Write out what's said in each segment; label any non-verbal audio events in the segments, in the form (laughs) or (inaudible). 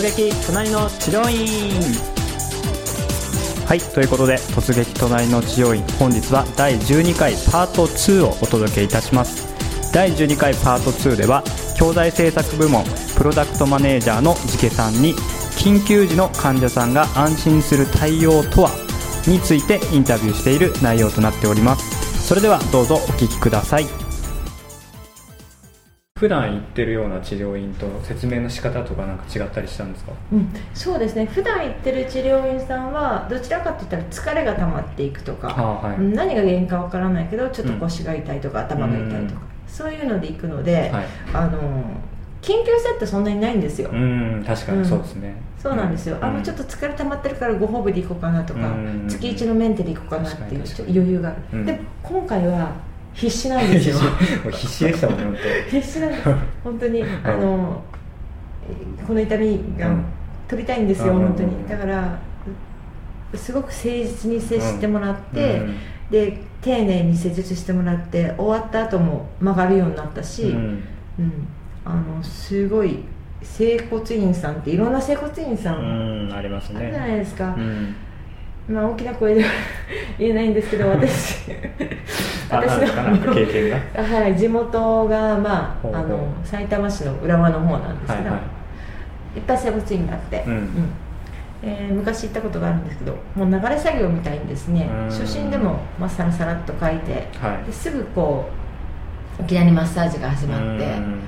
突撃隣の治療院。はいということで突撃隣の治療院。本日は第12回パート2をお届けいたします。第12回パート2では教材制作部門プロダクトマネージャーのジケさんに緊急時の患者さんが安心する対応とはについてインタビューしている内容となっております。それではどうぞお聞きください。普段行ってるような治療院と説明の仕方とかなんか違ったりしたんですか、うん、そうですね。普段行ってる治療院さんはどちらかといったら疲れが溜まっていくとか、あはい。うん何が原因かわからないけどちょっと腰が痛いとか、頭が痛いとか、そういうので行くので、はい。あの緊急性ってそんなにないんですよ、うん確かにそうですね、そうなんですよ、あのちょっと疲れ溜まってるからご褒美で行こうかなとか、うん。月1のメンテで行こうかなっていう余裕がある、うん。で今回は必死なんですよ。(laughs) 必死でしたもんね本必死なんです。(laughs) 本当に。あのこの痛みがうん。取りたいんですよ、うん。本当に。だからすごく誠実に接してもらって、うん。で丁寧に施術してもらって終わった後も曲がるようになったし、ううん。んあのすごい整骨院さんっていろんな整骨院さうんんありますあるじゃないねですか、うんまあ、大きな声では言えないんですけど (laughs) 私。あなんですかなんか経験が？(laughs) はい、地元が、まあ、あの埼玉市の浦和の方なんですけど、はいはい。いっぱい整骨院があって、うん。えー昔行ったことがあるんですけどもう流れ作業みたいにですねうん。初心でも、まあ、サラサラっと書いてはい。ですぐこういきなりマッサージが始まって、うん。うん。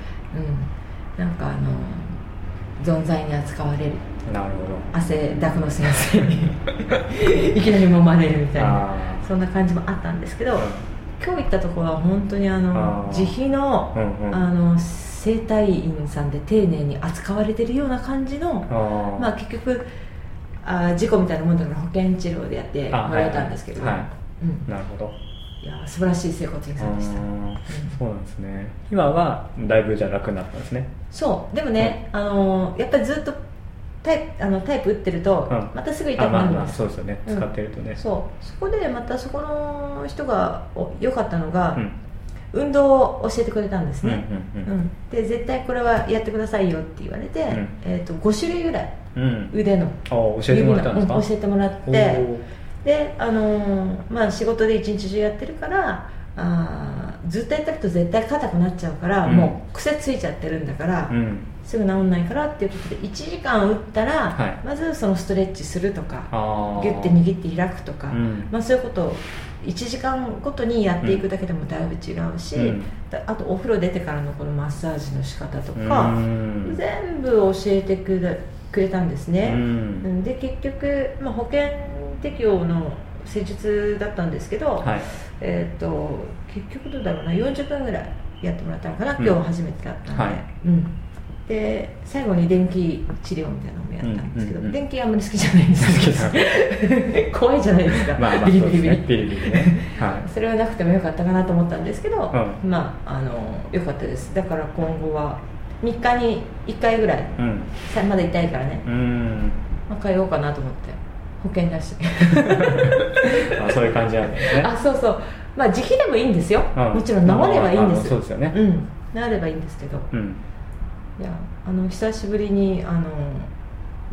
なんかあの存在に扱われるなるほ汗だくの先生に。(laughs) いきなり揉まれるみたいな。そんな感じもあったんですけど、今日行ったところは本当にあの自費の,、うんうん。あの整体院さんで丁寧に扱われてるような感じのまあ結局あー事故みたいなもんだから保険治療でやってあもらえたんですけど、はいはい。うん、なるほど。いや素晴らしい整骨院さんでした、あー。そうなんですね。今はだいぶじゃあ楽になったんですね。そう。でもね、あのやっぱりずっとタイプあのタイプ打ってると、うん。またすぐ痛くあまあまあなるんですそうですよね。うん。使ってるとね。そう。そこでまたそこの人がお良かったのが、うん。運動を教えてくれたんですね、うんうんうん。で絶対これはやってくださいよって言われて、ん。えー、と5種類ぐらいうん。うん腕の。あ教えてもらったんですか？教えてもらっおてー。で、あのーまあ、仕事で一日中やってるからあーずっとやってると絶対硬くなっちゃうから、うん。もう癖ついちゃってるんだから、うん。すぐ治んないからっていうことで1時間打ったら、はい。まずそのストレッチするとかギュッて握って開くとか、うん。まあ、そういうことを1時間ごとにやっていくだけでもだいぶ違うし、あとお風呂出てからのこのマッサージの仕方とうか、ん。全部教えてくれくれたんですね、で結局、まあ、保険適用の施術だったんですけど、はい。えー、と結局どうだろうな。40分ぐらいやってもらったのかな、うん。今日初めてだったんで、はい。うん。で最後に電気治療みたいなのもやったんですけど、うんうんうん電気あんまり好きじゃないんですけど (laughs) 怖いじゃないですか、まあまあビリビリビリビリ。ビリね。はい。それはなくてもよかったかなと思ったんですけど、うまああのよかったです。だから今後は3日に1回ぐらい。うん。さまだ痛いからね、うん。まあ、通おうかなと思って。保険出して。(laughs) あそういう感じなんですね。あそうそうまあ自費でもいいんですよ、うん。もちろん治ればいいんです。あそうですよね。うん。治ればいいんですけど。うん。いやあの久しぶりにあの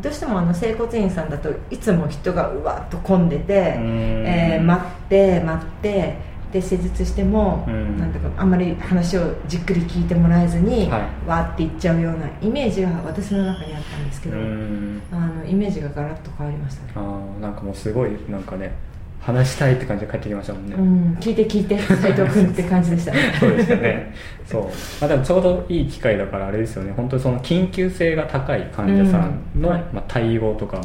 どうしてもあの整骨院さんだといつも人がうわっと混んでて、えー待って待ってで施術しても、うん。なんだかあんまり話をじっくり聞いてもらえずに、はい。わーっていっちゃうようなイメージが私の中にあったんですけうど、ん。あのイメージがガラッと変わりましたね、あーなんかもうすごいなんかね話したいって感じで帰ってきましたもんね、うん、聞いて聞いて (laughs) 斉藤君って感じでした。そうですよね。(laughs) そう、まあ、でもちょうどいい機会だからあれですよね。本当にその緊急性が高い患者さんの、うんはい。まあ、対応とかも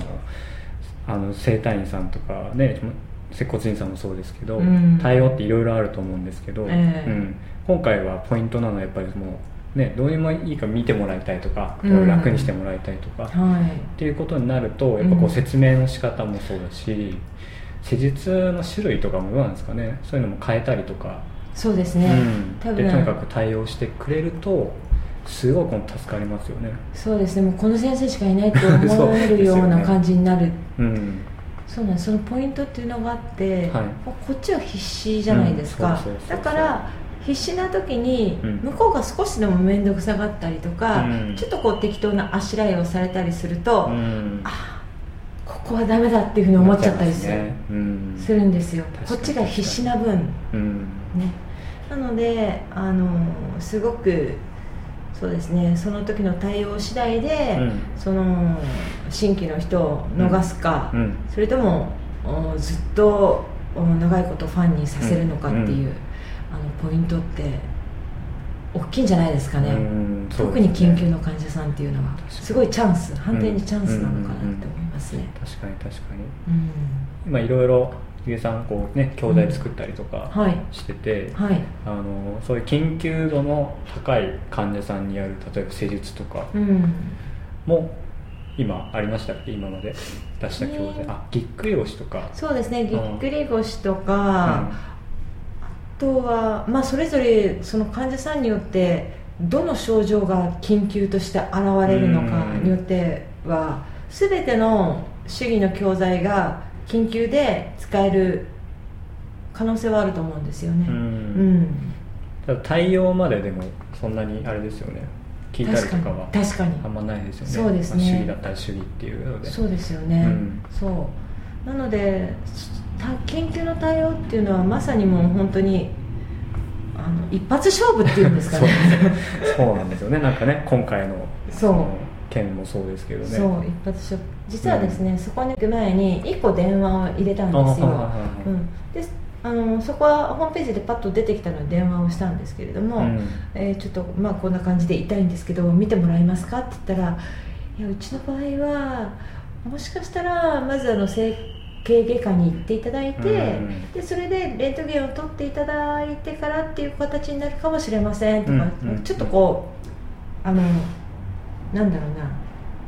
あの整体院さんとかね接骨院さんもそうですけど、うん。対応っていろいろあると思うんですけど、ええ。うん、今回はポイントなのはやっぱりもうねどうにもいいか見てもらいたいとか、うん楽にしてもらいたいとか、はい。っていうことになるとやっぱこう説明の仕方もそうだし、施術の種類とかもどうなんですかね。そういうのも変えたりとか、そうですね、うん、多分。でとにかく対応してくれるとすごいこの助かりますよね。そうですね。もうこの先生しかいないと思えるような感じになる。うん。そうなんです。そのポイントっていうのがあって、はい。こっちは必死じゃないですか、だから必死な時にうん。向こうが少しでも面倒くさがったりとか、うん。ちょっとこう適当なあしらいをされたりすると、うん。あここはダメだっていうふうに思っちゃったりする,、ね。うん。するんですよ。こっちが必死な分。うん。ね。なのであのすごくそうですね。その時の対応次第で、うん。その新規の人を逃すか、うん。それともおずっとお長いことファンにさせるのかっていう、うん。あのポイントって大きいんじゃないですかね、うん。そう特に緊急の患者さんっていうのは。すごいチャンス。判定にチャンスなのかなって思いますね、確かに確かに。うん。今いろいろゆえさんこうね教材作ったりとかはい。してて、はい。あのそういう緊急度の高い患者さんにやる例えば施術とかうん。も今ありましたっけ？今まで出した教材、ねあぎっくり腰とか。そうですね。ん。ぎっくり腰とか、あとは、まあ、それぞれその患者さんによってどの症状が緊急として現れるのかによっては全ての主義の教材が緊急で使える可能性はあると思うんですよね。ううん。ん、ただ対応まででもそんなにあれですよね。聞いたりとかは。確かにあんまないですよね。そうですね。まあ主義だったり主義っていうので。そうですよね、うん。そう。なのでた緊急の対応っていうのはまさにもう本当にあの一発勝負っていうんですかね。そうなんですよね。なんかね今回のそう。の件もそうですけどね。そう一発勝負。実はですね、そこに行く前に1個電話を入れたんですよ、であのそこはホームページでパッと出てきたので電話をしたんですけれども、うん。えーちょっとまあこんな感じで痛いんですけど見てもらえますかって言ったらいやうちの場合はもしかしたらまずあの整形外科に行っていただいて、うん。でそれでレントゲンを取っていただいてからっていう形になるかもしれませんとか、うんうん。ちょっとこうあのなんだろうな。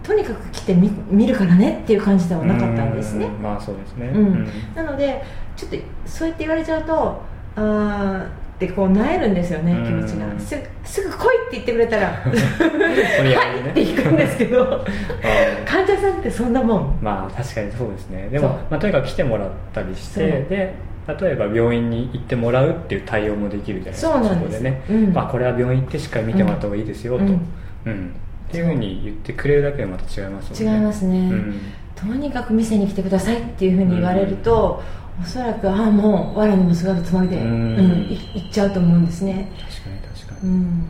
とにかく来てみ見るからねっていう感じではなかったんですね。う。まあそうですね。うん。なのでちょっとそうやって言われちゃうとあーってこうなえるんですよねうん。気持ちが。すぐすぐ来いって言ってくれたら。(laughs) とりあえずね。って行くんですけど。(laughs) 患者さんってそんなもん。まあ確かにそうですね。でもまあ、とにかく来てもらったりしてで例えば病院に行ってもらうっていう対応もできるじゃないですかそうなんです。こでね、うん。まあ、これは病院行ってしっかり見てもらった方がいいですよと、ううんんっていうふうに言ってくれるだけでまた違いますね。違いますね、うん。とにかく店に来てくださいっていうふうに言われると、おそらくああもう藁にもすがるつもりで、ううん。んい行っちゃうと思うんですね、確かに確かに、うん